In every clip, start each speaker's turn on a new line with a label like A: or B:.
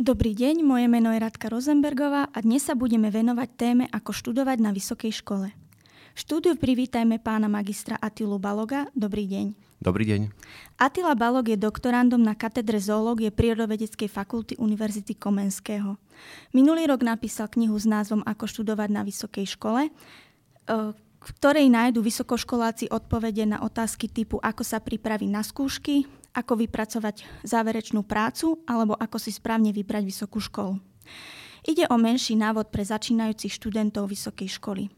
A: Dobrý deň, moje meno je Radka Rozenbergová a dnes sa budeme venovať téme, ako študovať na vysokej škole. V štúdiu privítajme pána magistra Atilu Baloga. Dobrý deň.
B: Dobrý deň.
A: Atila Balog je doktorandom na katedre zoológie Prírodovedeckej fakulty Univerzity Komenského. Minulý rok napísal knihu s názvom Ako študovať na vysokej škole, e, v ktorej nájdu vysokoškoláci odpovede na otázky typu ako sa pripraviť na skúšky, ako vypracovať záverečnú prácu alebo ako si správne vybrať vysokú školu. Ide o menší návod pre začínajúcich študentov vysokej školy.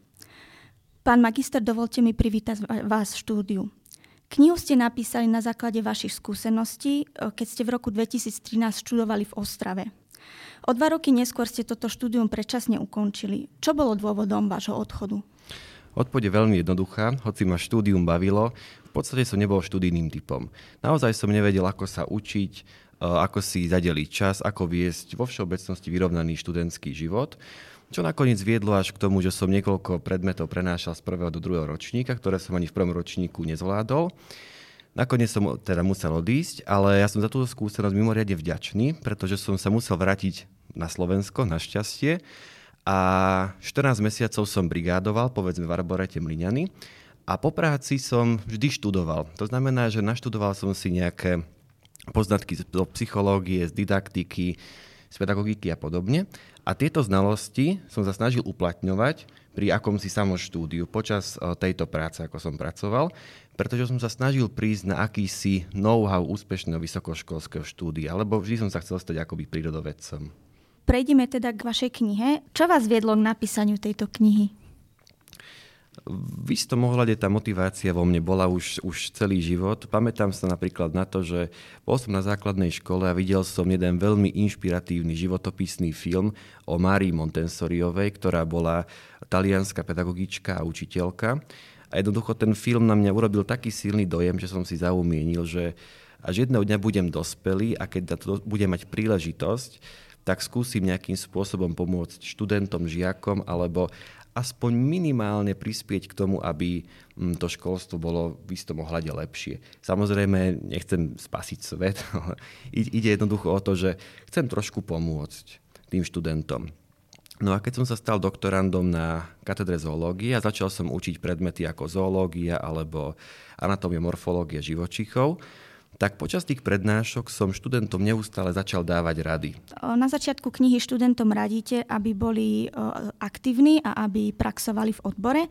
A: Pán magister, dovolte mi privítať vás v štúdiu. Knihu ste napísali na základe vašich skúseností, keď ste v roku 2013 študovali v Ostrave. O dva roky neskôr ste toto štúdium predčasne ukončili. Čo bolo dôvodom vášho odchodu?
B: Odpoď je veľmi jednoduchá, hoci ma štúdium bavilo, podstate som nebol študijným typom. Naozaj som nevedel, ako sa učiť, e, ako si zadeliť čas, ako viesť vo všeobecnosti vyrovnaný študentský život, čo nakoniec viedlo až k tomu, že som niekoľko predmetov prenášal z prvého do druhého ročníka, ktoré som ani v prvom ročníku nezvládol. Nakoniec som teda musel odísť, ale ja som za túto skúsenosť mimoriadne vďačný, pretože som sa musel vrátiť na Slovensko, našťastie, a 14 mesiacov som brigádoval, povedzme v Arborete Mliňany. A po práci som vždy študoval. To znamená, že naštudoval som si nejaké poznatky z psychológie, z didaktiky, z pedagogiky a podobne. A tieto znalosti som sa snažil uplatňovať pri akomsi samoštúdiu počas e, tejto práce, ako som pracoval, pretože som sa snažil prísť na akýsi know-how úspešného vysokoškolského štúdia, lebo vždy som sa chcel stať akoby prírodovedcom.
A: Prejdeme teda k vašej knihe. Čo vás viedlo k napísaniu tejto knihy?
B: V istom ohľade tá motivácia vo mne bola už, už celý život. Pamätám sa napríklad na to, že bol som na základnej škole a videl som jeden veľmi inšpiratívny životopisný film o Márii Montessoriovej, ktorá bola talianská pedagogička a učiteľka. A jednoducho ten film na mňa urobil taký silný dojem, že som si zaumienil, že až jedného dňa budem dospelý a keď budem mať príležitosť, tak skúsim nejakým spôsobom pomôcť študentom, žiakom alebo aspoň minimálne prispieť k tomu, aby mm, to školstvo bolo v istom ohľade lepšie. Samozrejme, nechcem spasiť svet, ale ide jednoducho o to, že chcem trošku pomôcť tým študentom. No a keď som sa stal doktorandom na katedre zoológie a začal som učiť predmety ako zoológia alebo anatómia, morfológia živočichov, tak počas tých prednášok som študentom neustále začal dávať rady.
A: Na začiatku knihy študentom radíte, aby boli aktívni a aby praxovali v odbore.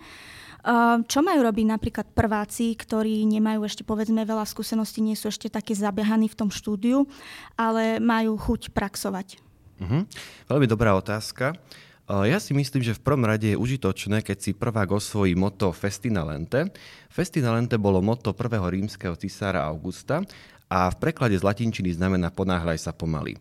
A: Čo majú robiť napríklad prváci, ktorí nemajú ešte povedzme veľa skúseností, nie sú ešte také zabehaní v tom štúdiu, ale majú chuť praxovať?
B: Mhm. Veľmi dobrá otázka. Ja si myslím, že v prvom rade je užitočné, keď si prvák osvojí moto Festina Lente. Festina Lente bolo moto prvého rímskeho cisára Augusta a v preklade z latinčiny znamená ponáhľaj sa pomaly.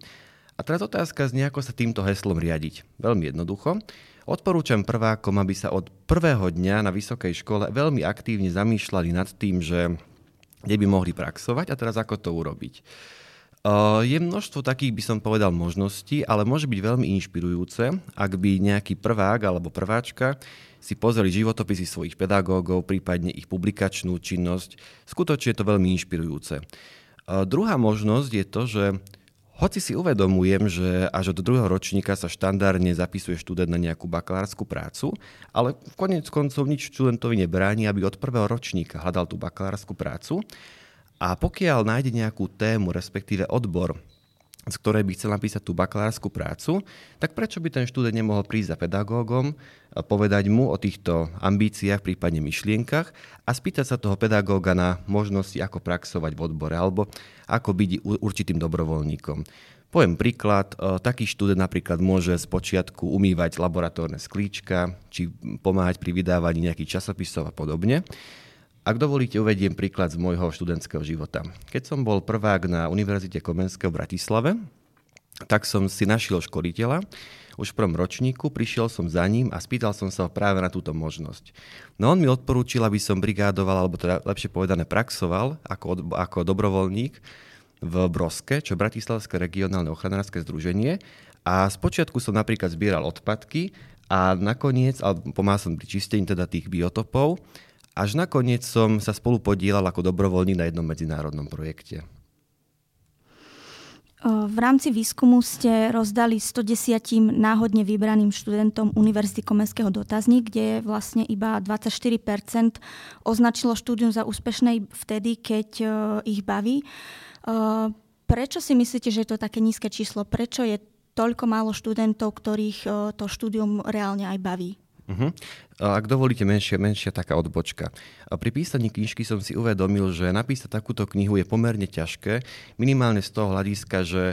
B: A teraz otázka znie, ako sa týmto heslom riadiť. Veľmi jednoducho. Odporúčam prvákom, aby sa od prvého dňa na vysokej škole veľmi aktívne zamýšľali nad tým, že kde by mohli praxovať a teraz ako to urobiť. Uh, je množstvo takých, by som povedal, možností, ale môže byť veľmi inšpirujúce, ak by nejaký prvák alebo prváčka si pozreli životopisy svojich pedagógov, prípadne ich publikačnú činnosť. Skutočne je to veľmi inšpirujúce. Uh, druhá možnosť je to, že hoci si uvedomujem, že až od druhého ročníka sa štandardne zapisuje študent na nejakú bakalárskú prácu, ale v konec koncov nič študentovi nebráni, aby od prvého ročníka hľadal tú bakalárskú prácu. A pokiaľ nájde nejakú tému, respektíve odbor, z ktorej by chcel napísať tú bakalárskú prácu, tak prečo by ten študent nemohol prísť za pedagógom, povedať mu o týchto ambíciách, prípadne myšlienkach a spýtať sa toho pedagóga na možnosti, ako praxovať v odbore alebo ako byť určitým dobrovoľníkom. Poviem príklad, e, taký študent napríklad môže z počiatku umývať laboratórne sklíčka, či pomáhať pri vydávaní nejakých časopisov a podobne. Ak dovolíte, uvediem príklad z môjho študentského života. Keď som bol prvák na Univerzite Komenského v Bratislave, tak som si našiel školiteľa. Už v prvom ročníku prišiel som za ním a spýtal som sa práve na túto možnosť. No on mi odporúčil, aby som brigádoval, alebo teda lepšie povedané praxoval ako, ako dobrovoľník v Broske, čo Bratislavské regionálne ochranárske združenie. A spočiatku som napríklad zbieral odpadky a nakoniec, alebo pomáhal som pri čistení teda tých biotopov až nakoniec som sa spolu podielal ako dobrovoľník na jednom medzinárodnom projekte.
A: V rámci výskumu ste rozdali 110 náhodne vybraným študentom Univerzity Komenského dotazník, kde vlastne iba 24% označilo štúdium za úspešné vtedy, keď ich baví. Prečo si myslíte, že je to také nízke číslo? Prečo je toľko málo študentov, ktorých to štúdium reálne aj baví?
B: Uh-huh. Ak dovolíte, menšia, menšia taká odbočka. Pri písaní knižky som si uvedomil, že napísať takúto knihu je pomerne ťažké, minimálne z toho hľadiska, že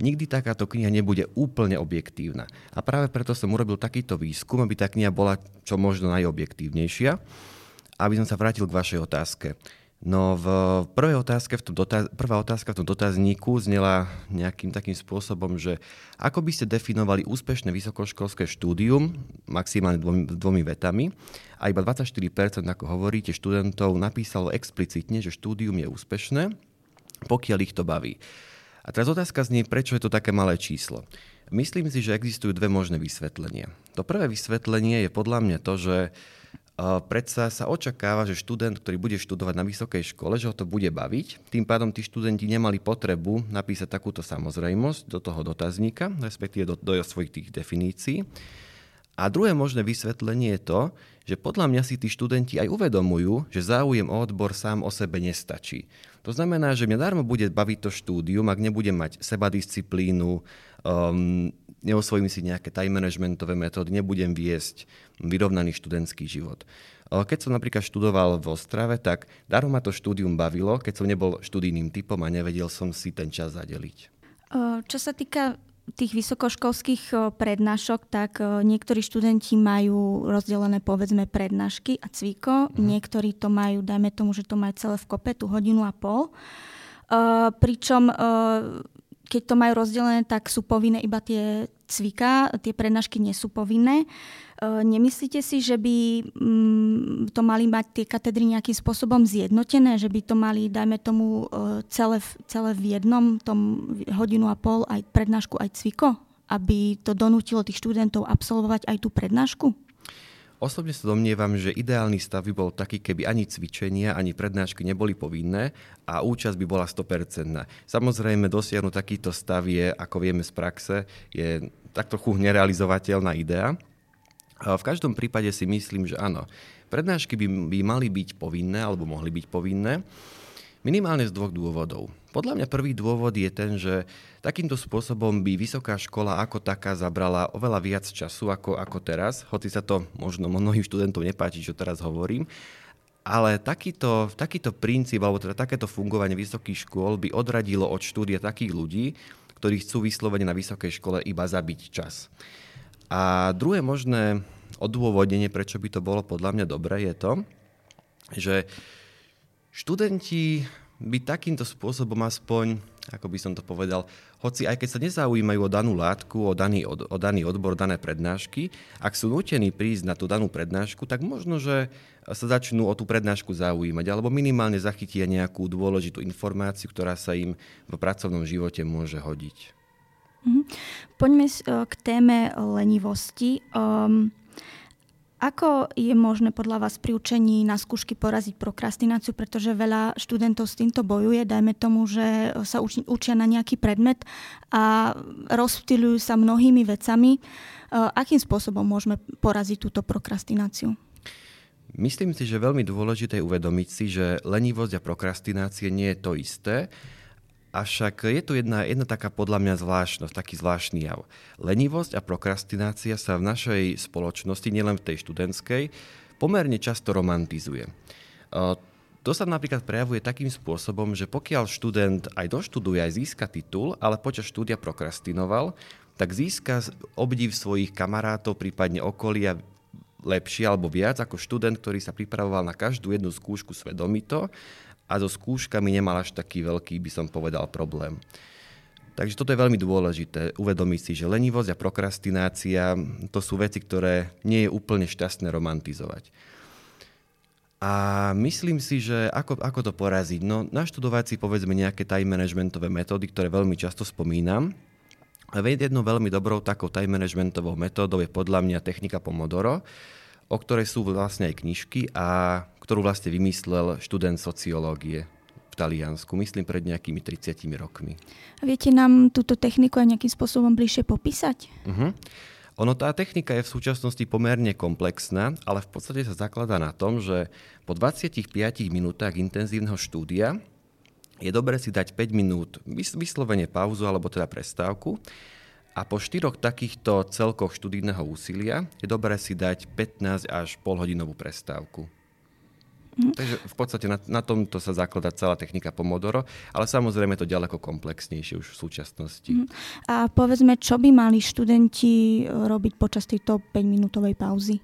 B: nikdy takáto kniha nebude úplne objektívna. A práve preto som urobil takýto výskum, aby tá kniha bola čo možno najobjektívnejšia. Aby som sa vrátil k vašej otázke. No v prvej otázke, v tom dotaz, prvá otázka v tom dotazníku znela nejakým takým spôsobom, že ako by ste definovali úspešné vysokoškolské štúdium, maximálne dvomi, dvomi vetami, a iba 24%, ako hovoríte, študentov napísalo explicitne, že štúdium je úspešné, pokiaľ ich to baví. A teraz otázka znie, prečo je to také malé číslo. Myslím si, že existujú dve možné vysvetlenia. To prvé vysvetlenie je podľa mňa to, že predsa sa očakáva, že študent, ktorý bude študovať na vysokej škole, že ho to bude baviť. Tým pádom tí študenti nemali potrebu napísať takúto samozrejmosť do toho dotazníka, respektíve do, do svojich tých definícií. A druhé možné vysvetlenie je to, že podľa mňa si tí študenti aj uvedomujú, že záujem o odbor sám o sebe nestačí. To znamená, že mňa darmo bude baviť to štúdium, ak nebudem mať sebadisciplínu, um, neosvojím si nejaké time managementové metódy, nebudem viesť vyrovnaný študentský život. Keď som napríklad študoval v Ostrave, tak darom ma to štúdium bavilo, keď som nebol študijným typom a nevedel som si ten čas zadeliť.
A: Čo sa týka tých vysokoškolských prednášok, tak niektorí študenti majú rozdelené povedzme prednášky a cviko, mm. niektorí to majú, dajme tomu, že to majú celé v kope, tú hodinu a pol. Uh, pričom uh, keď to majú rozdelené, tak sú povinné iba tie cvika, tie prednášky nie sú povinné. E, nemyslíte si, že by mm, to mali mať tie katedry nejakým spôsobom zjednotené, že by to mali, dajme tomu, e, celé, celé v jednom, tom hodinu a pol, aj prednášku, aj cviko? Aby to donútilo tých študentov absolvovať aj tú prednášku?
B: Osobne sa domnievam, že ideálny stav by bol taký, keby ani cvičenia, ani prednášky neboli povinné a účasť by bola 100%. Samozrejme, dosiahnuť takýto stav je, ako vieme z praxe, je tak trochu nerealizovateľná idea. V každom prípade si myslím, že áno, prednášky by, by mali byť povinné alebo mohli byť povinné. Minimálne z dvoch dôvodov. Podľa mňa prvý dôvod je ten, že takýmto spôsobom by vysoká škola ako taká zabrala oveľa viac času ako, ako teraz, hoci sa to možno mnohým študentom nepáči, čo teraz hovorím, ale takýto, takýto princíp, alebo teda takéto fungovanie vysokých škôl by odradilo od štúdia takých ľudí, ktorí chcú vyslovene na vysokej škole iba zabiť čas. A druhé možné odôvodnenie, prečo by to bolo podľa mňa dobré, je to, že študenti by takýmto spôsobom aspoň, ako by som to povedal, hoci aj keď sa nezaujímajú o danú látku, o daný, o, o daný odbor, dané prednášky, ak sú nutení prísť na tú danú prednášku, tak možno, že sa začnú o tú prednášku zaujímať, alebo minimálne zachytia nejakú dôležitú informáciu, ktorá sa im v pracovnom živote môže hodiť.
A: Mhm. Poďme eh, k téme lenivosti. Um, ako je možné podľa vás pri učení na skúšky poraziť prokrastináciu, pretože veľa študentov s týmto bojuje, dajme tomu, že sa uč- učia na nejaký predmet a rozptýľujú sa mnohými vecami. E, akým spôsobom môžeme poraziť túto prokrastináciu?
B: Myslím si, že veľmi dôležité je uvedomiť si, že lenivosť a prokrastinácie nie je to isté Avšak je tu jedna, jedna taká podľa mňa zvláštnosť, taký zvláštny jav. Lenivosť a prokrastinácia sa v našej spoločnosti, nielen v tej študentskej, pomerne často romantizuje. To sa napríklad prejavuje takým spôsobom, že pokiaľ študent aj doštuduje, aj získa titul, ale počas štúdia prokrastinoval, tak získa obdiv svojich kamarátov, prípadne okolia lepšie alebo viac ako študent, ktorý sa pripravoval na každú jednu skúšku svedomito a so skúškami nemal až taký veľký, by som povedal, problém. Takže toto je veľmi dôležité, uvedomiť si, že lenivosť a prokrastinácia to sú veci, ktoré nie je úplne šťastné romantizovať. A myslím si, že ako, ako to poraziť? No, naštudovať si povedzme nejaké time managementové metódy, ktoré veľmi často spomínam. Jednou veľmi dobrou takou time managementovou metódou je podľa mňa technika Pomodoro, o ktorej sú vlastne aj knižky a ktorú vlastne vymyslel študent sociológie v Taliansku, myslím pred nejakými 30 rokmi.
A: A viete nám túto techniku aj nejakým spôsobom bližšie popísať?
B: Uh-huh. Ono, tá technika je v súčasnosti pomerne komplexná, ale v podstate sa zakladá na tom, že po 25 minútach intenzívneho štúdia je dobre si dať 5 minút vyslovene pauzu alebo teda prestávku a po štyroch takýchto celkoch študijného úsilia je dobré si dať 15 až polhodinovú prestávku. Mm. Takže v podstate na, na tomto sa zakladá celá technika Pomodoro, ale samozrejme je to ďaleko komplexnejšie už v súčasnosti. Mm.
A: A povedzme, čo by mali študenti robiť počas tejto 5-minútovej pauzy?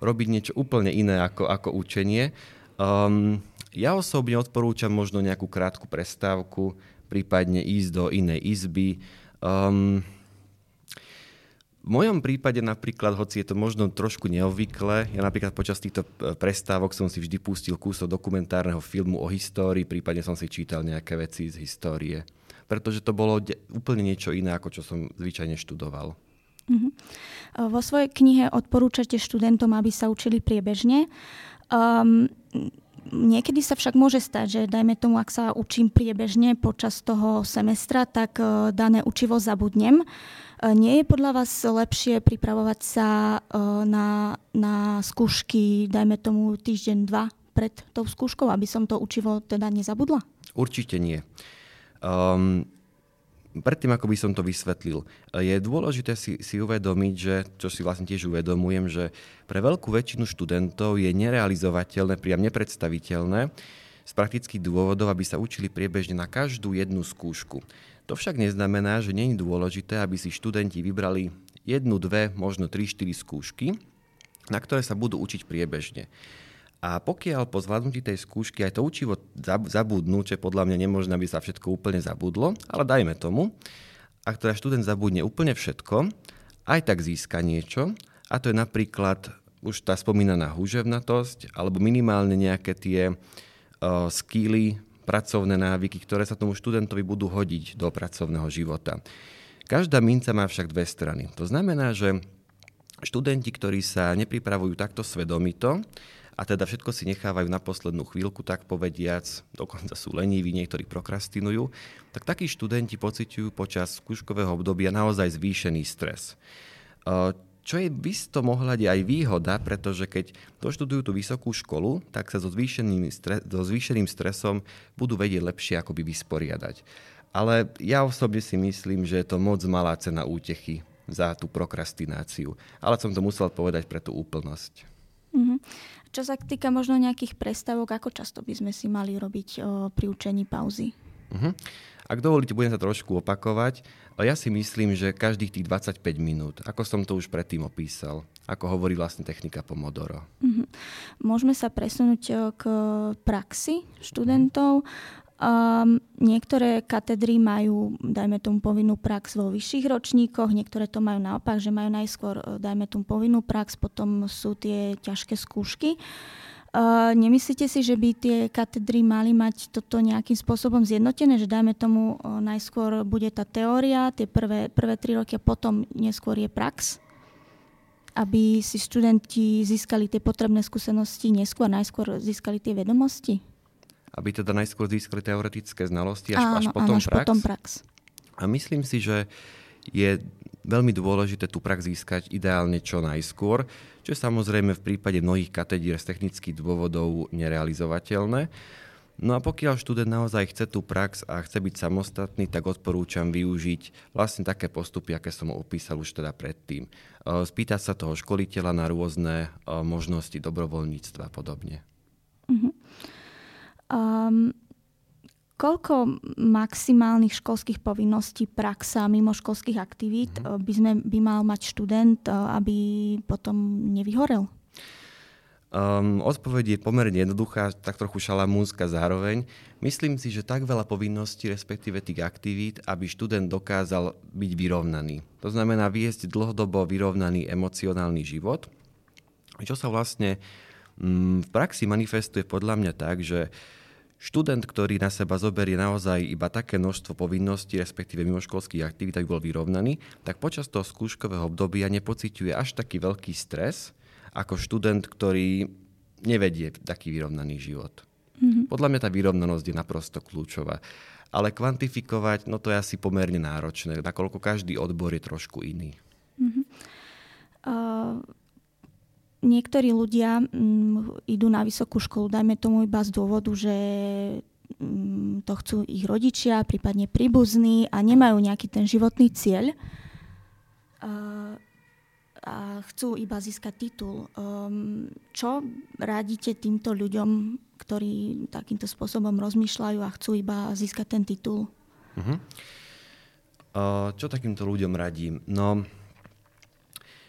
B: Robiť niečo úplne iné ako, ako učenie. Um, ja osobne odporúčam možno nejakú krátku prestávku, prípadne ísť do inej izby. Um, v mojom prípade napríklad, hoci je to možno trošku neobvyklé, ja napríklad počas týchto e, prestávok som si vždy pustil kúsok dokumentárneho filmu o histórii, prípadne som si čítal nejaké veci z histórie. Pretože to bolo úplne niečo iné, ako čo som zvyčajne študoval. Uh-huh.
A: Vo svojej knihe odporúčate študentom, aby sa učili priebežne. Um, niekedy sa však môže stať, že dajme tomu, ak sa učím priebežne počas toho semestra, tak uh, dané učivo zabudnem. E, nie je podľa vás lepšie pripravovať sa e, na, na skúšky, dajme tomu týždeň, dva pred tou skúškou, aby som to učivo teda nezabudla?
B: Určite nie. Um, predtým, ako by som to vysvetlil, je dôležité si, si uvedomiť, že, čo si vlastne tiež uvedomujem, že pre veľkú väčšinu študentov je nerealizovateľné, priam nepredstaviteľné z praktických dôvodov, aby sa učili priebežne na každú jednu skúšku. To však neznamená, že je dôležité, aby si študenti vybrali jednu, dve, možno tri, štyri skúšky, na ktoré sa budú učiť priebežne. A pokiaľ po zvládnutí tej skúšky aj to učivo zabudnú, čo podľa mňa nemožné, aby sa všetko úplne zabudlo, ale dajme tomu, ak teda študent zabudne úplne všetko, aj tak získa niečo, a to je napríklad už tá spomínaná húževnatosť, alebo minimálne nejaké tie uh, skily, pracovné návyky, ktoré sa tomu študentovi budú hodiť do pracovného života. Každá minca má však dve strany. To znamená, že študenti, ktorí sa nepripravujú takto svedomito, a teda všetko si nechávajú na poslednú chvíľku, tak povediac, dokonca sú leniví, niektorí prokrastinujú, tak takí študenti pociťujú počas skúškového obdobia naozaj zvýšený stres čo je v istom ohľade aj výhoda, pretože keď doštudujú tú vysokú školu, tak sa so zvýšeným, stres, so zvýšeným stresom budú vedieť lepšie akoby vysporiadať. Ale ja osobne si myslím, že je to moc malá cena útechy za tú prokrastináciu. Ale som to musel povedať pre tú úplnosť.
A: Mm-hmm. Čo sa týka možno nejakých prestavok, ako často by sme si mali robiť o, pri učení pauzy?
B: Mm-hmm. Ak dovolíte, budem sa trošku opakovať. Ja si myslím, že každých tých 25 minút, ako som to už predtým opísal, ako hovorí vlastne technika Pomodoro. Mm-hmm.
A: Môžeme sa presunúť k praxi študentov. Um, niektoré katedry majú, dajme tomu, povinnú prax vo vyšších ročníkoch, niektoré to majú naopak, že majú najskôr, eh, dajme tomu, povinnú prax, potom sú tie ťažké skúšky. Uh, nemyslíte si, že by tie katedry mali mať toto nejakým spôsobom zjednotené, že dajme tomu uh, najskôr bude tá teória, tie prvé, prvé tri roky a potom neskôr je prax? Aby si študenti získali tie potrebné skúsenosti neskôr, najskôr získali tie vedomosti?
B: Aby teda najskôr získali teoretické znalosti až, áno, až potom
A: áno, až prax? potom prax.
B: A myslím si, že je veľmi dôležité tú prax získať ideálne čo najskôr, čo je samozrejme v prípade mnohých katedier z technických dôvodov nerealizovateľné. No a pokiaľ študent naozaj chce tú prax a chce byť samostatný, tak odporúčam využiť vlastne také postupy, aké som opísal už teda predtým. E, spýtať sa toho školiteľa na rôzne e, možnosti dobrovoľníctva a podobne.
A: Um, Koľko maximálnych školských povinností, praxa, mimoškolských aktivít mm. by, sme, by mal mať študent, eh, aby potom nevyhorel?
B: Um, odpoveď je pomerne jednoduchá, tak trochu šalamúnska zároveň. Myslím si, že tak veľa povinností, respektíve tých aktivít, aby študent dokázal byť vyrovnaný. To znamená viesť dlhodobo vyrovnaný emocionálny život, čo sa vlastne v praxi manifestuje podľa mňa tak, že študent, ktorý na seba zoberie naozaj iba také množstvo povinností, respektíve mimoškolských aktivít, aby bol vyrovnaný, tak počas toho skúškového obdobia nepociťuje až taký veľký stres, ako študent, ktorý nevedie taký vyrovnaný život. Mm-hmm. Podľa mňa tá vyrovnanosť je naprosto kľúčová. Ale kvantifikovať, no to je asi pomerne náročné, nakoľko každý odbor je trošku iný. Mm-hmm.
A: Uh, niektorí ľudia um, idú na vysokú školu, dajme tomu iba z dôvodu, že um, to chcú ich rodičia, prípadne príbuzní a nemajú nejaký ten životný cieľ. Uh, a chcú iba získať titul. Um, čo rádite týmto ľuďom, ktorí takýmto spôsobom rozmýšľajú a chcú iba získať ten titul? Uh-huh.
B: Uh, čo takýmto ľuďom radím? No,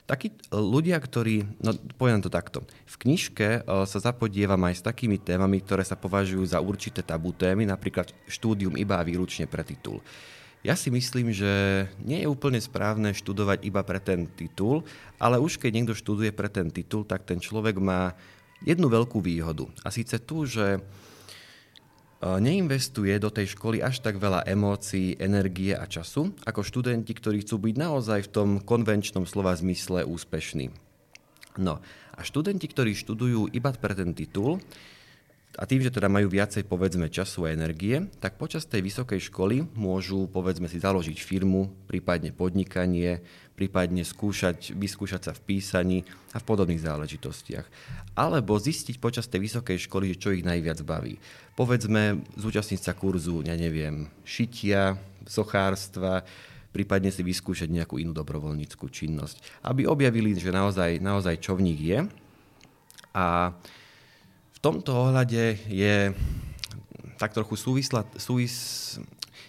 B: takí ľudia, ktorí, no poviem to takto, v knižke uh, sa zapodievam aj s takými témami, ktoré sa považujú za určité tabu témy, napríklad štúdium iba a výlučne pre titul. Ja si myslím, že nie je úplne správne študovať iba pre ten titul, ale už keď niekto študuje pre ten titul, tak ten človek má jednu veľkú výhodu. A síce tu, že e, neinvestuje do tej školy až tak veľa emócií, energie a času, ako študenti, ktorí chcú byť naozaj v tom konvenčnom slova zmysle úspešní. No a študenti, ktorí študujú iba pre ten titul, a tým, že teda majú viacej povedzme času a energie, tak počas tej vysokej školy môžu povedzme si založiť firmu, prípadne podnikanie, prípadne skúšať, vyskúšať sa v písaní a v podobných záležitostiach. Alebo zistiť počas tej vysokej školy, čo ich najviac baví. Povedzme zúčastniť sa kurzu, ja neviem, šitia, sochárstva, prípadne si vyskúšať nejakú inú dobrovoľníckú činnosť. Aby objavili, že naozaj, naozaj čo v nich je. A v tomto ohľade je tak trochu súvisla, súvis,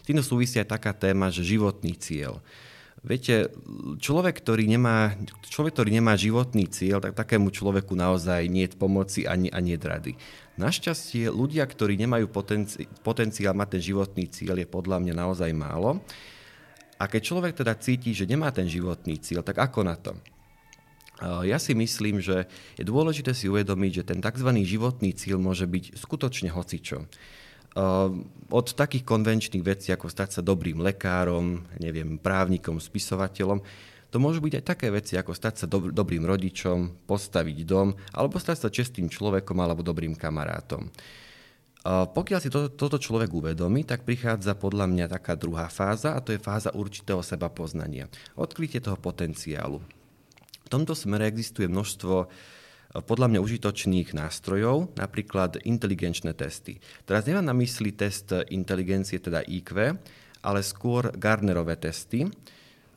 B: týmto súvisia aj taká téma, že životný cieľ. Viete, človek, ktorý nemá, človek, ktorý nemá životný cieľ, tak takému človeku naozaj nie je pomoci ani, ani rady. Našťastie ľudia, ktorí nemajú potenci- potenciál mať ten životný cieľ, je podľa mňa naozaj málo. A keď človek teda cíti, že nemá ten životný cieľ, tak ako na to? Ja si myslím, že je dôležité si uvedomiť, že ten tzv. životný cieľ môže byť skutočne hocičo. Od takých konvenčných vecí, ako stať sa dobrým lekárom, neviem, právnikom, spisovateľom, to môžu byť aj také veci, ako stať sa dob- dobrým rodičom, postaviť dom, alebo stať sa čestým človekom alebo dobrým kamarátom. Pokiaľ si to, toto človek uvedomí, tak prichádza podľa mňa taká druhá fáza a to je fáza určitého seba poznania. Odkrytie toho potenciálu. V tomto smere existuje množstvo e, podľa mňa užitočných nástrojov, napríklad inteligenčné testy. Teraz nemám na mysli test inteligencie, teda IQ, ale skôr Gardnerové testy, e,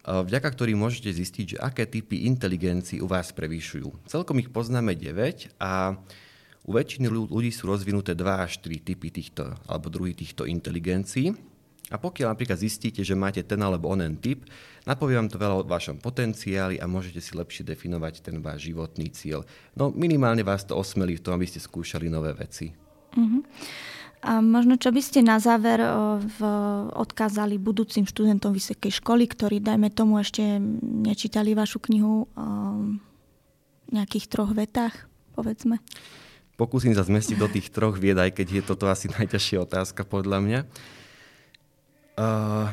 B: vďaka ktorým môžete zistiť, že aké typy inteligencií u vás prevýšujú. Celkom ich poznáme 9 a u väčšiny ľudí sú rozvinuté 2 až 3 typy týchto, alebo druhy týchto inteligencií. A pokiaľ napríklad zistíte, že máte ten alebo onen typ, napovie vám to veľa o vašom potenciáli a môžete si lepšie definovať ten váš životný cieľ. No minimálne vás to osmelí v tom, aby ste skúšali nové veci. Uh-huh.
A: A možno čo by ste na záver v, odkázali budúcim študentom vysokej školy, ktorí, dajme tomu, ešte nečítali vašu knihu v nejakých troch vetách, povedzme?
B: Pokúsim sa zmestiť do tých troch vied, aj keď je toto asi najťažšia otázka podľa mňa. Uh,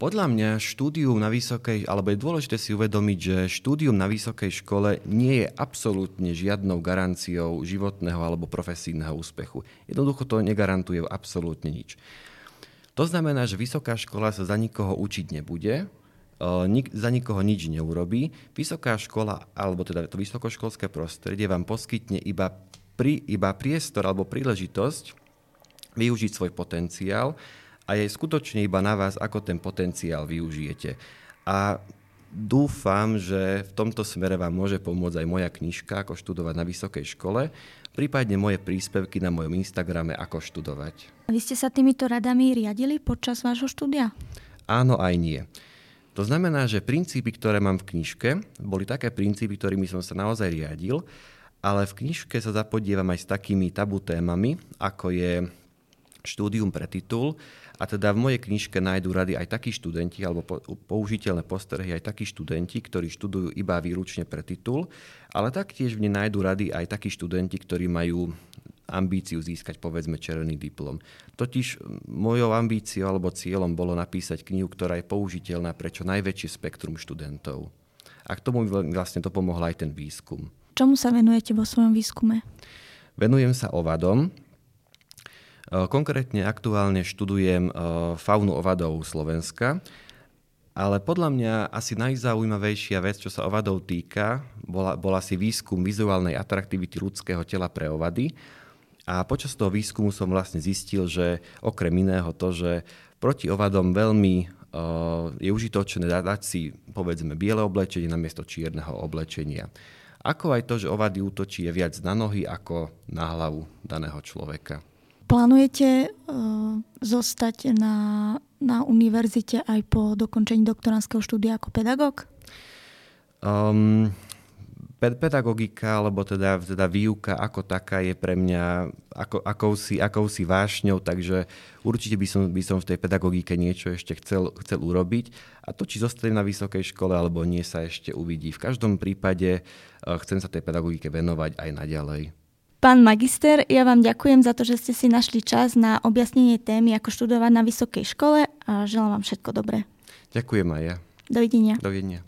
B: podľa mňa štúdium na vysokej, alebo je dôležité si uvedomiť, že štúdium na vysokej škole nie je absolútne žiadnou garanciou životného alebo profesijného úspechu. Jednoducho to negarantuje absolútne nič. To znamená, že vysoká škola sa za nikoho učiť nebude, za nikoho nič neurobí. Vysoká škola, alebo teda to vysokoškolské prostredie vám poskytne iba, pri, iba priestor alebo príležitosť využiť svoj potenciál a je skutočne iba na vás, ako ten potenciál využijete. A dúfam, že v tomto smere vám môže pomôcť aj moja knižka, ako študovať na vysokej škole, prípadne moje príspevky na mojom Instagrame, ako študovať.
A: Vy ste sa týmito radami riadili počas vášho štúdia?
B: Áno, aj nie. To znamená, že princípy, ktoré mám v knižke, boli také princípy, ktorými som sa naozaj riadil, ale v knižke sa zapodievam aj s takými tabu témami, ako je štúdium pre titul, a teda v mojej knižke nájdú rady aj takí študenti, alebo použiteľné postrehy aj takí študenti, ktorí študujú iba výlučne pre titul, ale taktiež v nej nájdú rady aj takí študenti, ktorí majú ambíciu získať povedzme červený diplom. Totiž mojou ambíciou alebo cieľom bolo napísať knihu, ktorá je použiteľná pre čo najväčšie spektrum študentov. A k tomu vlastne to pomohol aj ten výskum.
A: Čomu sa venujete vo svojom výskume?
B: Venujem sa ovadom, Konkrétne aktuálne študujem faunu ovadov Slovenska, ale podľa mňa asi najzaujímavejšia vec, čo sa ovadov týka, bola, bola si výskum vizuálnej atraktivity ľudského tela pre ovady. A počas toho výskumu som vlastne zistil, že okrem iného to, že proti ovadom veľmi je užitočné dať si povedzme biele oblečenie namiesto čierneho oblečenia. Ako aj to, že ovady útočí je viac na nohy ako na hlavu daného človeka.
A: Plánujete uh, zostať na, na univerzite aj po dokončení doktoránskeho štúdia ako pedagóg?
B: Um, pedagogika, alebo teda, teda výuka ako taká je pre mňa ako, akousi, akousi vášňou, takže určite by som, by som v tej pedagogike niečo ešte chcel, chcel urobiť. A to, či zostanem na vysokej škole alebo nie, sa ešte uvidí. V každom prípade uh, chcem sa tej pedagogike venovať aj naďalej.
A: Pán magister, ja vám ďakujem za to, že ste si našli čas na objasnenie témy, ako študovať na vysokej škole a želám vám všetko dobré.
B: Ďakujem aj ja.
A: Dovidenia.
B: Dovidenia.